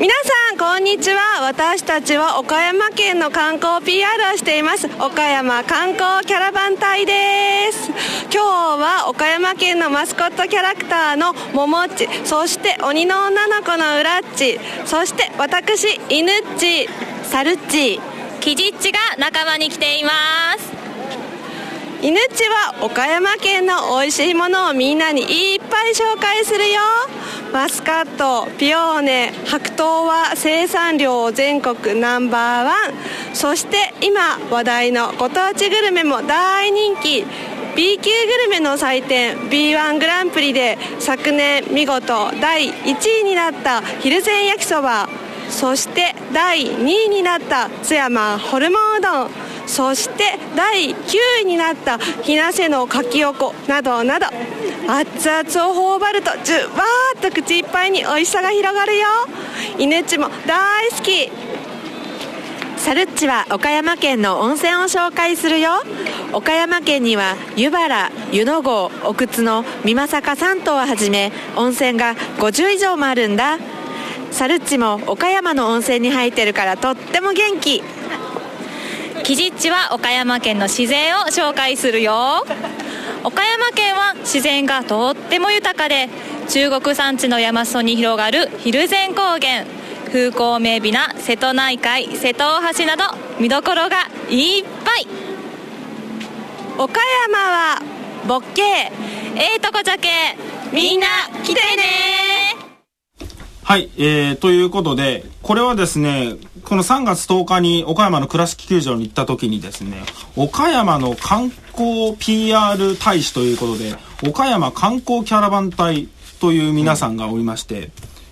皆さんこんにちは。私たちは岡山県の観光 PR をしています。岡山観光キャラバン隊です。今日は岡山県のマスコットキャラクターのももっちそして鬼の女の子のうらっちそして私犬っちサルッチキジッチが仲間に来ています。犬っちは岡山県の美味しいものをみんなにいっぱい紹介するよ。マスカットピオーネ白桃は生産量全国ナンバーワン。そして今話題のご当地グルメも大人気。B 級グルメの祭典 B1 グランプリで昨年見事第1位になったヒルセン焼きそば。そして第2位になった津山ホルモンうどん。そして第9位になった日生のかきおこなどなど熱々を頬張るとじゅわーっと口いっぱいに美味しさが広がるよ。犬っちも大好き。サルッチは岡山県の温泉を紹介するよ。岡山県には湯原湯の郷奥津の美作3島をはじめ温泉が50以上もあるんだ。サルッチも岡山の温泉に入ってるからとっても元気。キジッチは岡山県の自然を紹介するよ。岡山県は自然がとっても豊かで中国山地の山裾に広がる蒜山高原。風光明媚な瀬戸内海瀬戸大橋など見どころがいっぱい。岡山はボッケええとこじゃけみんな来てねはい、えー、ということで、これはですね、この3月10日に岡山の倉敷球場に行った時にですね、岡山の観光 PR 大使ということで、岡山観光キャラバン隊という皆さんがおりまして、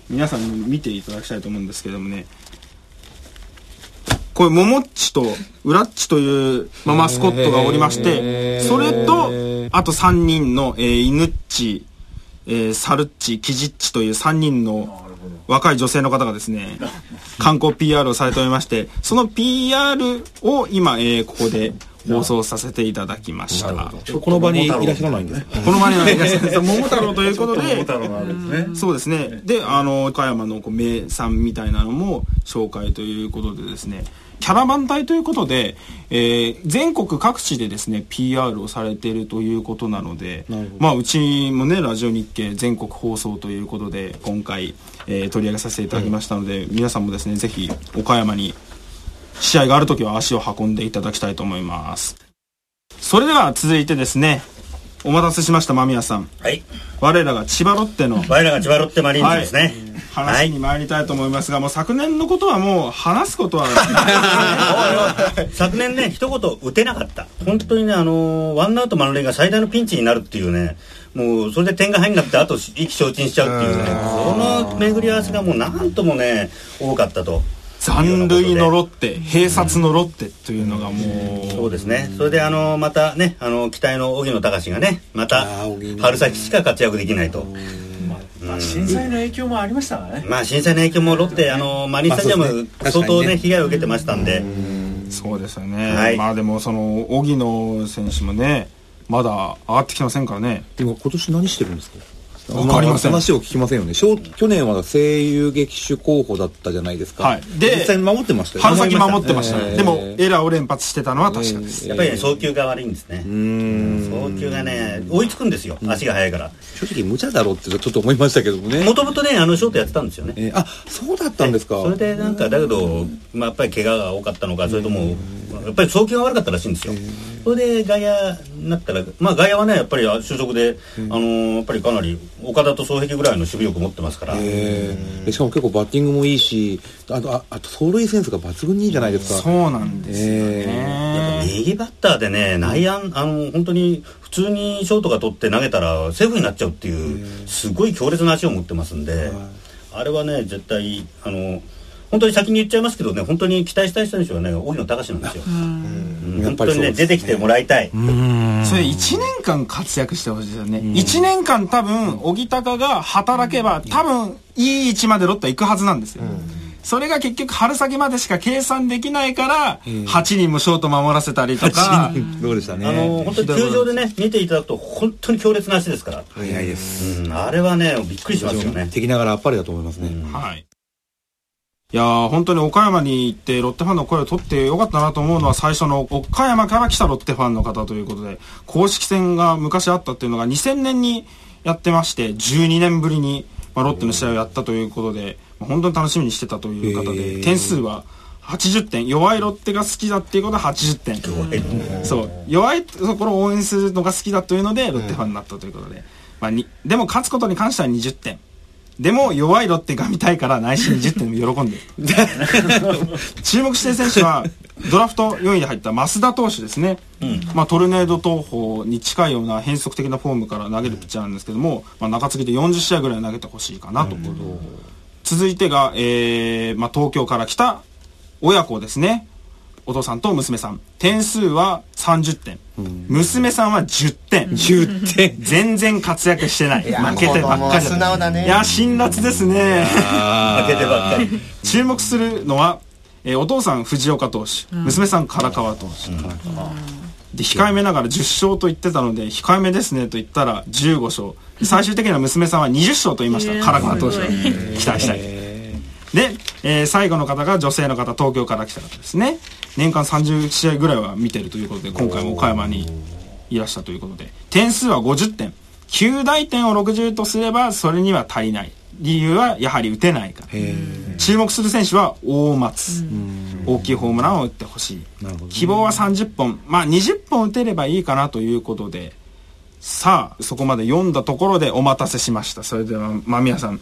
皆さんに見ていただきたいと思うんですけどもね、これ、ももっちと、うらっちという、まあ、マスコットがおりまして、それと、あと3人の、えー、犬っち、えー、サルッチ、キジッチという3人の若い女性の方がですね、観光 PR をされておりまして、その PR を今、えー、ここで放送させていただきました。この場にいらっしゃらないんですこの場にはいらっしゃるんです。桃太郎ということで、太郎があるんですね。そうですね。で、あの、岡山のこう名産みたいなのも紹介ということでですね、キャラバン隊ということで、えー全国各地でですね、PR をされているということなので、まあ、うちもね、ラジオ日経全国放送ということで、今回、えー取り上げさせていただきましたので、皆さんもですね、ぜひ、岡山に試合があるときは足を運んでいただきたいと思います。それでは続いてですね、お待たせしました、間宮さん。はい。我らが千葉ロッテの我らが千葉ロッテマリーンズですね。話に参りたいと思いますが、もう昨年のことはもう話すことは 昨年ね、一言打てなかった。本当にね、あのーワンアウト満塁が最大のピンチになるっていうね、もうそれで点が入んなくて、あと意気消沈しちゃうっていうね、その巡り合わせがもうなんともね、多かったと。残塁のロッテ併殺のロッテというのがもう、そうですね。それであのまたね、あの期待の荻野隆がね、また春先しか活躍できないと。震災の影響もありましたからね。まあ震災の影響もロッテあのマリンスタジアム相当ね被害を受けてましたんで。そうですよね、はい。まあでもその荻野選手もねまだ上がってきてませんからね。今今年何してるんですか？わかりません。話を聞きませんよね。小去年は声優劇手候補だったじゃないですか。はい。で実際に守ってましたよ春先守ってましたね、えー。でもエラーを連発してたのは確かです、やっぱりね送球が悪いんですね。送球がね追いつくんですよ。足が速いから。正直無茶だろうってちょっと思いましたけどもね。もともとねあのショートやってたんですよね。えーあそうだったんですか。それでなんかだけど、まあ、やっぱり怪我が多かったのかそれともやっぱり送球が悪かったらしいんですよ。それで外野になったらまあ外野はねやっぱり就職で、あのーやっぱりかなり岡田と双璧ぐらいの守備力持ってますから。しかも結構バッティングもいいしあとああと走塁センスが抜群にいいじゃないですか。そうなんですよね、右バッターでね内野あの本当に普通にショートが取って投げたらセーフになっちゃうっていうすごい強烈な足を持ってますんで、あれはね絶対あの本当に先に言っちゃいますけどね本当に期待したい選手はね荻野隆なんですよ。うん。やっ本当にねぱりそうですね。出てきてもらいたい。それ1年間活躍してほしいですよね、1年間多分荻高が働けば多分いい位置までロッテは行くはずなんですよ、それが結局春先までしか計算できないから8人もショート守らせたりとか。どうでしたね。あの本当に球場でね見ていただくと本当に強烈な足ですから、早いです。うん、あれはねびっくりしますよね。敵ながらあっぱれだと思いますね、はいいやー本当に岡山に行ってロッテファンの声を取ってよかったなと思うのは最初の岡山から来たロッテファンの方ということで公式戦が昔あったっていうのが2000年にやってまして12年ぶりに、まあ、ロッテの試合をやったということで、まあ本当に楽しみにしてたという方で点数は80点弱いロッテが好きだっていうことは80点そう。弱いところを応援するのが好きだというのでロッテファンになったということで、まあ、にでも勝つことに関しては20点でも弱いロッテが見たいから内心20点喜んでる。注目してる選手はドラフト4位で入った増田投手ですね、まあ、トルネード投法に近いような変則的なフォームから投げるピッチャーなんですけども、まあ、中継ぎで40試合ぐらい投げてほしいかなと、続いてが、えーまあ、東京から来た親子ですねお父さんと娘さん。点数は30点、娘さんは10点。10点。全然活躍してない。いや負けてばっかり。素直だね。いや辛辣ですね。負けてばっかり。注目するのは、えーお父さん藤岡投手、娘さん唐川投手、で控えめながら10勝と言ってたので控えめですねと言ったら15勝。最終的には娘さんは20勝と言いました。唐川投手は期待したいで、えー最後の方が女性の方東京から来た方ですね。年間30試合ぐらいは見てるということで今回も岡山にいらしたということで。点数は50点。9大点を60とすればそれには足りない。理由はやはり打てないから。注目する選手は大松、大きいホームランを打ってほしい。希望は30本。まあ20本打てればいいかなということで。さあそこまで読んだところでお待たせしました。それでは間宮さん、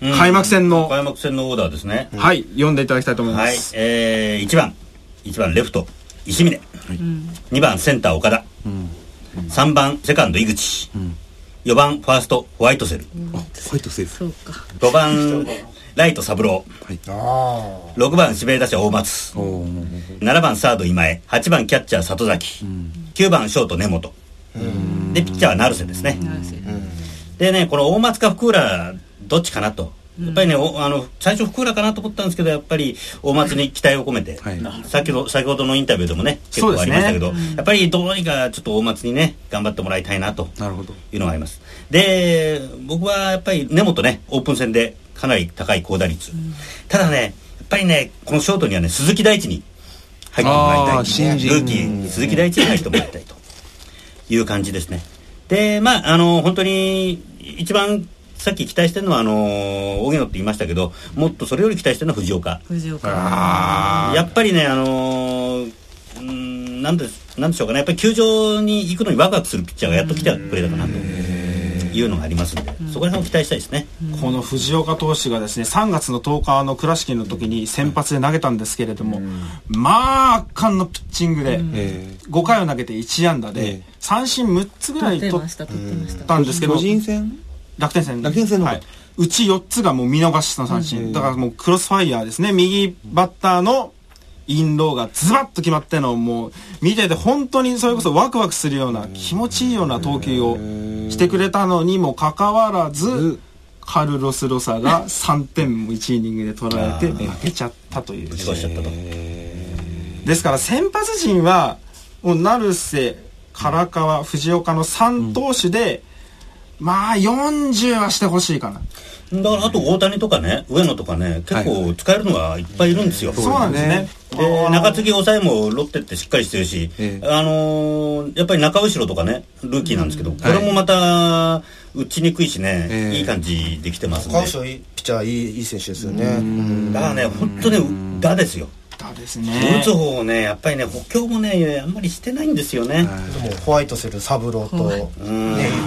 開幕戦の。開幕戦のオーダーですね、はい。読んでいただきたいと思いまはい。す、えー、1番。1番レフト。石峰、2番センター岡田、3番セカンド井口、4番ファーストホワイトセル、ホワイトセーフ。5番ライト三郎、6番指名打者大松、7番サード今江。8番キャッチャー里崎、9番ショート根本、でピッチャーは成瀬ですね、でねこの大松か福浦どっちかなと。やっぱりね、おあの最初福浦かなと思ったんですけどやっぱり大松に期待を込めて、はい先ほど先ほどのインタビューでもね結構ありましたけど、やっぱりどうにかちょっと大松にね頑張ってもらいたいなとなるほどいうのがあります。で僕はやっぱり根本ねオープン戦でかなり高い高打率、ただねやっぱりねこのショートにはね鈴木大地に入ってもらいたいルーキーに鈴木大地に入ってもらいたいという感じですね。でまああの本当に一番さっき期待してるのはあの荻野って言いましたけどもっとそれより期待してるのは藤岡。藤岡。やっぱりねあのーうーんなんでなんでしょうかね。やっぱり球場に行くのにワクワクするピッチャーがやっと来てくれたかなというのがありますんで、そこら辺を期待したいですね、この藤岡投手がですね3月の10日の倉敷の時に先発で投げたんですけれども、まあ圧巻のピッチングで、え5回を投げて1安打で、ええ三振6つぐらい取った取ってましたたんですけど巨人戦？楽天戦。楽天戦の方。はい、うち4つがもう見逃しの三振、だからもうクロスファイヤーですね。右バッターのインローがズバッと決まってのもう見てて本当にそれこそワクワクするような気持ちいいような投球をしてくれたのにもかかわらずカルロス・ロサが3点も1イニングで取られて負けちゃったという。打ち越しちゃったと、ですから先発陣はもう成瀬唐川藤岡の3投手で、まあ40はしてほしいかな。だからあと大谷とかね上野とかね結構使えるのがいっぱいいるんですよ、そうなんですね。で中継ぎ抑えもロッテってしっかりしてるし、ええ。あのーやっぱり中後ろとかねルーキーなんですけど、これもまた打ちにくいしね、ええ。いい感じできてますんで。高橋いいピッチャーいいいい選手ですよね。だからね本当ね打ですよだです打ねつ方をねやっぱりね補強もねあんまりしてないんですよね、でもホワイトセルサブローとね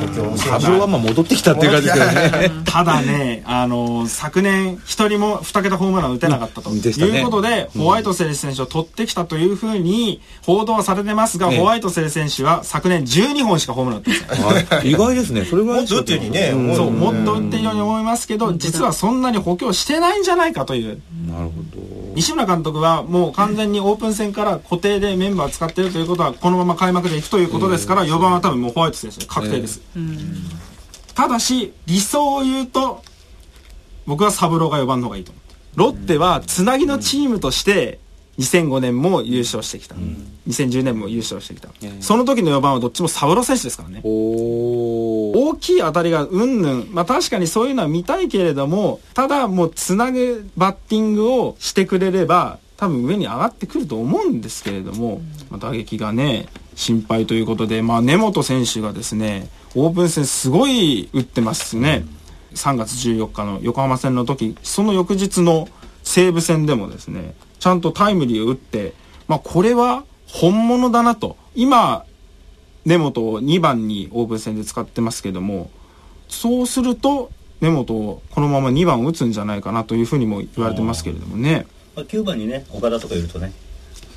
補強をサブローはまあ戻ってきたっていう感じですけどね。ただね、あの昨年一人も2桁ホームラン打てなかったと。いうことで、ホワイトセル選手を取ってきたというふうに報道はされてますが、ええホワイトセル選手は昨年12本しかホームラン打ってませんはい。意外ですね。それぐらいもっと打ってるようにねうん。思そうもっと打っているように思いますけど実はそんなに補強してないんじゃないかという。なるほど。西村監督はもう完全にオープン戦から固定でメンバー使ってるということはこのまま開幕でいくということですから4番は多分もうホワイト選手確定です、ただし理想を言うと僕はサブローが4番の方がいいと思って。ロッテはつなぎのチームとして2005年も優勝してきた、2010年も優勝してきた、その時の4番はどっちもサブロ選手ですからね。大きい当たりがうんぬん。まあ確かにそういうのは見たいけれどもただもうつなぐバッティングをしてくれれば多分上に上がってくると思うんですけれども、まあ、打撃がね心配ということで、まあ、根本選手がですねオープン戦すごい打ってますね、3月14日の横浜戦の時その翌日の西武戦でもですねちゃんとタイムリーを打って、まあ、これは本物だなと。今根本を2番にオープン戦で使ってますけどもそうすると根本をこのまま2番打つんじゃないかなというふうにも言われてますけれどもね。まあ、9番にね岡田とかいるとね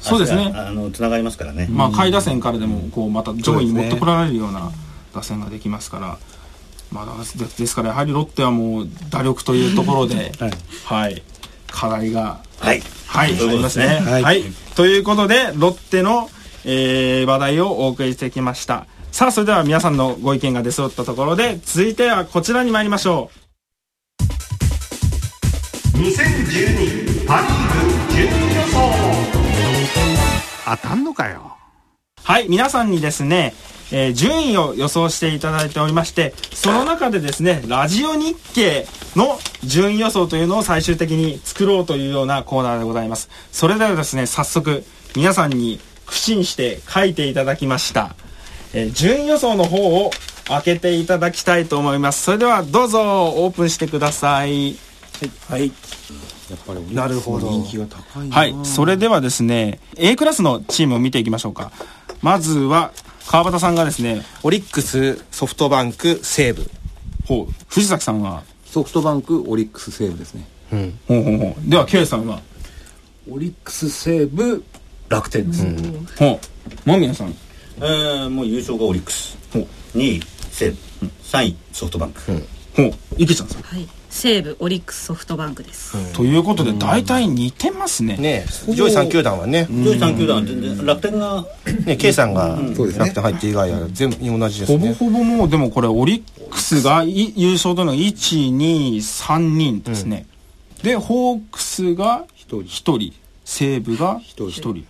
そうですね。あのつながりますからね、まあ、下位打線からでもこうまた上位に持ってこられるような打線ができますから、まあ、ですですからやはりロッテはもう打力というところで、はい、はい、課題がはい、はい、ありますね。はい、はい、ということでロッテの、えー、話題をお送りしてきました。さあそれでは皆さんのご意見が出揃ったところで続いてはこちらに参りましょう。2012パ・リーグ準予想。当たんのかよ。はい皆さんにですねえー、順位を予想していただいておりましてその中でですねラジオ日経の順位予想というのを最終的に作ろうというようなコーナーでございます。それではですね早速皆さんに苦心して書いていただきました、えー、順位予想の方を開けていただきたいと思います。それではどうぞオープンしてくださいはい、はいやっぱりなるほど。人気が高いはい。それではですね A クラスのチームを見ていきましょうか。まずは川端さんがですねオリックスソフトバンク西武。ほう。藤崎さんは？ソフトバンクオリックス西武ですね。うん。ほうほうほう。では K さんは？オリックス西武楽天です、うん、ほう。間宮さん。えー、もう優勝がオリックス。ほう。2位西武、うん、3位ソフトバンク、うん、ほう。池ちゃんさん。はい西武オリックスソフトバンクです、うん、ということで大体似てますね、ね上位3球団はね。上位3球団は全然楽天がね K さんが楽天入って以外は全部同じですね。ほぼほぼもうでもこれオリックスが優勝というのが123人ですね、うん、でホークスが1人。西武が1人。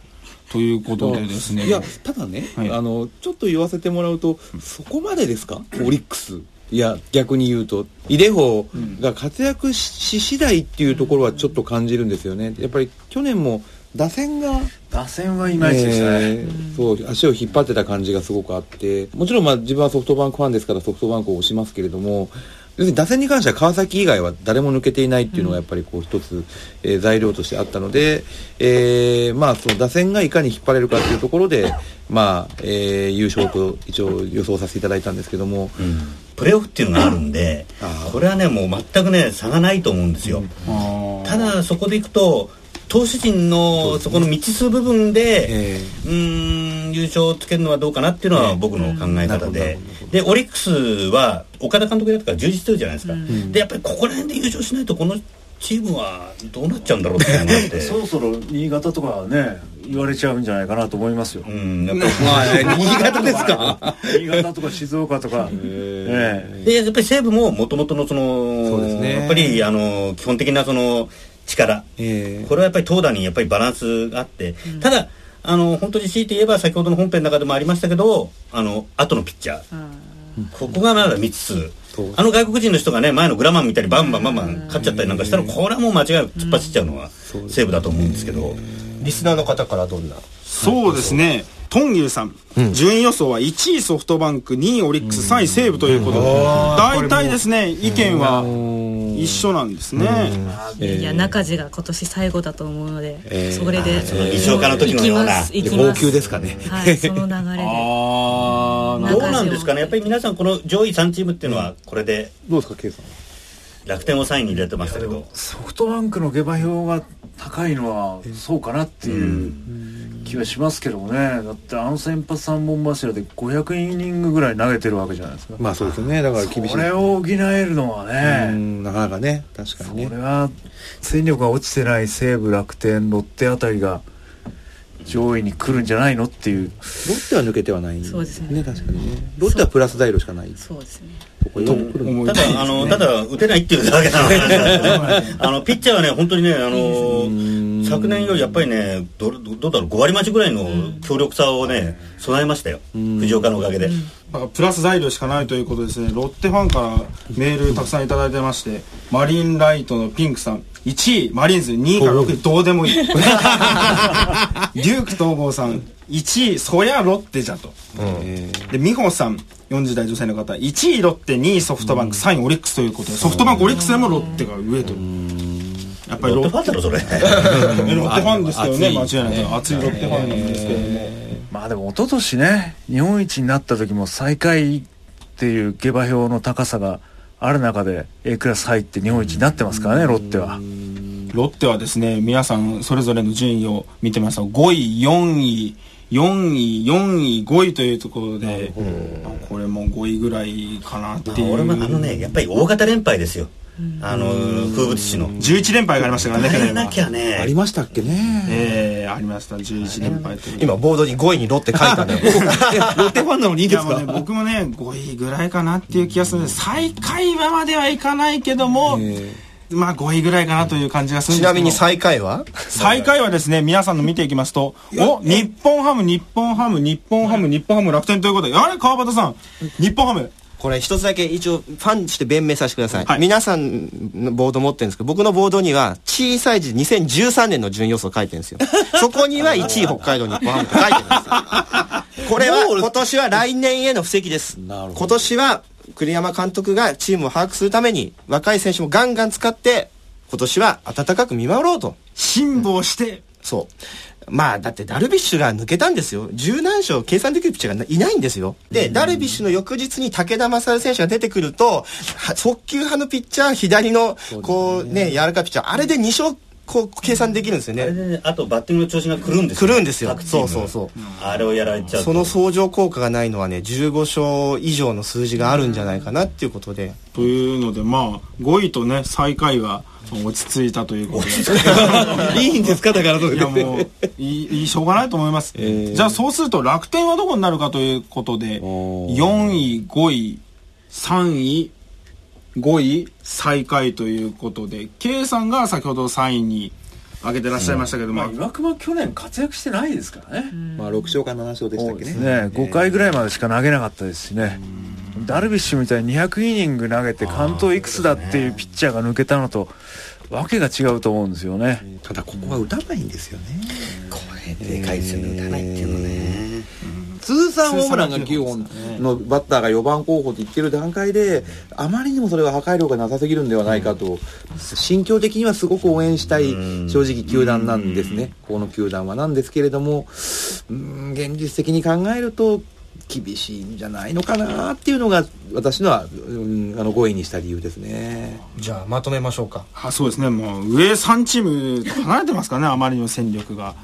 ということでですね。いやただね、はい、あのちょっと言わせてもらうと、そこまでですか？オリックスいや逆に言うと。イデホが活躍し次第っていうところはちょっと感じるんですよね。やっぱり去年も打線が打線はいまいちですね、えー、そう足を引っ張ってた感じがすごくあって。もちろんまあ自分はソフトバンクファンですからソフトバンクを推しますけれども要するに打線に関しては川崎以外は誰も抜けていないっていうのがやっぱりこう一つ、えー、材料としてあったので、えー、まあその打線がいかに引っ張れるかっていうところでまあ、えー、優勝と一応予想させていただいたんですけども、うん、プレーオフっていうのがあるんでこれはねもう全くね差がないと思うんですよ、うん、ただそこでいくと投手陣のそこの未知数部分で、えー、うん優勝をつけるのはどうかなっていうのは僕の考え方で、でオリックスは岡田監督だったから充実してるじゃないですか、うん、でやっぱりここら辺で優勝しないとこのチームはどうなっちゃうんだろうって そろそろ新潟とかはね言われちゃうんじゃないかなと思いますよ。うん、やっぱまあ、新潟ですか？新潟とか静岡とか。えで、やっぱり西武ももともとのその、そうですね。やっぱり、あの、基本的なその力。えー、これはやっぱり投打にやっぱりバランスがあって、うん、ただ、あの、本当に強いて言えば先ほどの本編の中でもありましたけど、あの、後のピッチャー。ここがまだ3つ。あの外国人の人がね前のグラマンみたいにバンバンバンバン勝っちゃったりなんかしたらこれはもう間違いなく突っ走っちゃうのは西武だと思うんですけどリスナーの方からどんな？そうですね。トンギルさん、うん、順位予想は1位ソフトバンク2位オリックス3位西武ということで。大体ですね意見は一緒なんですね。いや中地が今年最後だと思うので、えー、それで西岡の時のような。号泣ですかね。はいその流れで。どうなんですかね。やっぱり皆さんこの上位3チームっていうのはこれで、どうですか K さん楽天を3位に入れてましたけど。ソフトバンクの下馬評が高いのはそうかなっていう気はしますけどね。だってあの先発3本柱で500イニングぐらい投げてるわけじゃないですか。まあそうですね。だから厳しい。これを補えるのはね。なかなかね。確かにね。これは戦力が落ちてない西武楽天ロッテあたりが上位に来るんじゃないのっていう。ロッテは抜けてはないそうですね。確かにね。ロッテはプラス材料しかない。そうですね。ただ、あの、ただ、打てないっていうだけなので、あの、ピッチャーはね、本当にね、あの、昨年よりやっぱりね、どどどうだろう、5割増しぐらいの強力さをね、備えましたよ。藤岡のおかげで。だからプラス材料しかないということですね。ロッテファンからメールたくさんいただいてましてマリンライトのピンクさん。1位マリーンズ。2位から6位どうでもいい。デューク東郷さん。1位そりゃロッテじゃと、で美穂さん。40代女性の方。1位ロッテ。2位ソフトバンク。3位オリックスということでソフトバンクオリックスでもロッテが上とやっぱりロッテファンだろ、それ。ロッテファンですけどね間違いない。熱いロッテファンなんですけどもまあでも一昨年ね日本一になった時も最下位っていう下馬評の高さがある中で A クラス入って日本一になってますからねロッテは。ロッテはですね皆さんそれぞれの順位を見てみます。と5位4位4位4位5位というところで、まあこれも5位ぐらいかなっていう、俺もあのね、やっぱり大型連敗ですよ。あの、風物詩の。11連敗がありましたからね去年は。なきゃね。ありましたっけね。ええありました。11連敗という。今ボードに5位にロッテ書いたね。ロッテファンなのにいいんですか？いやもうね、僕もね5位ぐらいかなっていう気がする。んで最下位まではいかないけども、まあ5位ぐらいかなという感じがするんですけど。ちなみに最下位は？最下位はですね皆さんの見ていきますとお日本ハム日本ハム日本ハム日本ハム楽天ということで。あれ川端さん。日本ハムこれ一つだけ一応ファンとして弁明させてください、皆さんのボード持ってるんですけど僕のボードには小さい字2013年の順位予想書いてるんですよ。そこには1位北海道日本ハムって書いてるんです。よこれは今年は来年への布石です。今年は栗山監督がチームを把握するために若い選手もガンガン使って今年は温かく見守ろうと。辛抱して。そうまあだってダルビッシュが抜けたんですよ。十何勝計算できるピッチャーがいないんですよ。でダルビッシュの翌日に武田勝選手が出てくるとは速球派のピッチャー左のこうね柔らかいピッチャー。あれで2勝こう計算できるんですよね。あれでねあとバッティングの調子が来るんですよ。来るんですよ。そうそうそう。あれをやられちゃうと。その相乗効果がないのはね15勝以上の数字があるんじゃないかなっていうことで。というのでまあ5位とね最下位は落ち着いたということで。いいんですかだからそれいやもういいいいしょうがないと思います、じゃあそうすると楽天はどこになるかということで4位5位3位5位最下位ということで K さんが先ほど3位に上げてらっしゃいましたけども、まあ岩隈去年活躍してないですからね。まあ6勝か7勝でしたっけね。ね。5回ぐらいまでしか投げなかったですしね。ダルビッシュみたいに200イニング投げて関東いくつだっていうピッチャーが抜けたのとわけが違うと思うのですよね。ただここは打たないんですよね。これでかいですよね、打たないっていうのね。通算ホームランが9本のバッターが4番候補と言ってる段階であまりにもそれは破壊力がなさすぎるんではないかと心境的にはすごく応援したい正直球団なんですね。この球団はなんですけれどもうん現実的に考えると厳しいんじゃないのかなっていうのが私のは、うん、あの5位にした理由ですね。じゃあまとめましょうか。あそうですね。もう上3チームと離れてますからねあまりの戦力が。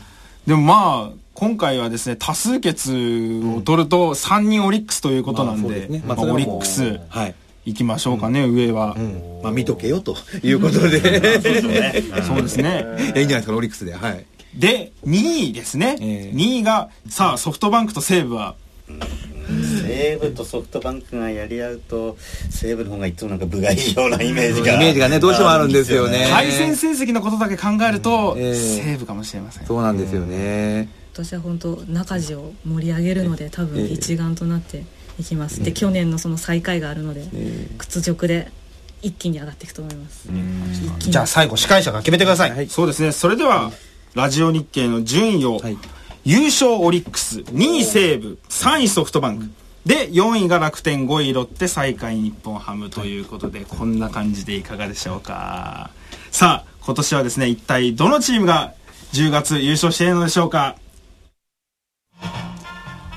でもまあ今回はですね多数決を取ると3人オリックスということなんで,、まあそうですね。まあまあオリックスはい。行きましょうかね、上は、まあ見とけよということで。そうですね。いやいいんじゃないですかオリックスで。はい。で2位ですね、ええ。2位がさあソフトバンクと西武は西武とソフトバンクがやり合うと、西武の方がいつもなんか部外以上なイメージが。イメージがねどうしてもあるんですよね。対戦成績のことだけ考えると、ええ。西武かもしれません。そうなんですよね。今年は本当中地を盛り上げるので多分一丸となっていきます、で去年のその最下位があるので、屈辱で一気に上がっていくと思います、じゃあ最後司会者が決めてください、そうですね。それでは、ラジオ日経の順位を、はい優勝オリックス2位西武3位ソフトバンク。で4位が楽天5位ロッテ最下位日本ハムということで、こんな感じでいかがでしょうか。さあ今年はですね一体どのチームが10月優勝しているのでしょうか。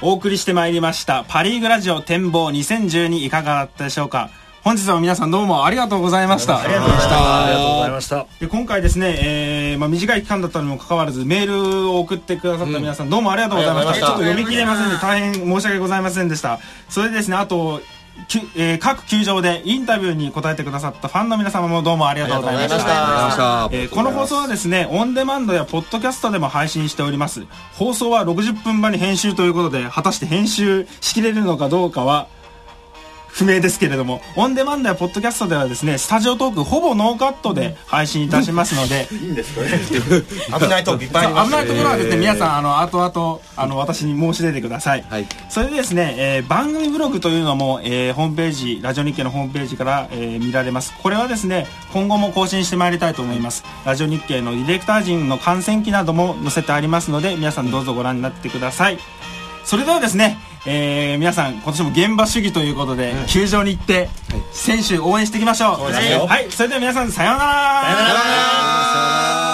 お送りしてまいりましたパ・リーグラジオ展望2012いかがだったでしょうか。本日は皆さんどうもありがとうございました。ありがとうございました。ありがとうございました。で今回ですね、えーまあ、短い期間だったにもかかわらずメールを送ってくださった皆さん、どうもありがとうございました。ちょっと読み切れませんで大変申し訳ございませんでした。それでですねあときゅえー各球場でインタビューに答えてくださったファンの皆様もどうもありがとうございました。ありがとうございました。えーこの放送はですねオンデマンドやポッドキャストでも配信しております。放送は60分場に編集ということで果たして編集しきれるのかどうかは不明ですけれどもオンデマンドやポッドキャストではですねスタジオトークほぼノーカットで配信いたしますので、危ないトークいっぱいありますそう危ないところはですね、皆さんあの後々あの私に申し出てください、はい。それでですね、えー番組ブログというのも、えーホームページラジオ日経のホームページから、えー見られます。これはですね今後も更新してまいりたいと思います。ラジオ日経のディレクター陣の観戦記なども載せてありますので皆さんどうぞご覧になってください。それではですね、えー皆さん今年も現場主義ということで、球場に行って、選手応援していきましょう。はい。それでは皆さんさようなら。さようなら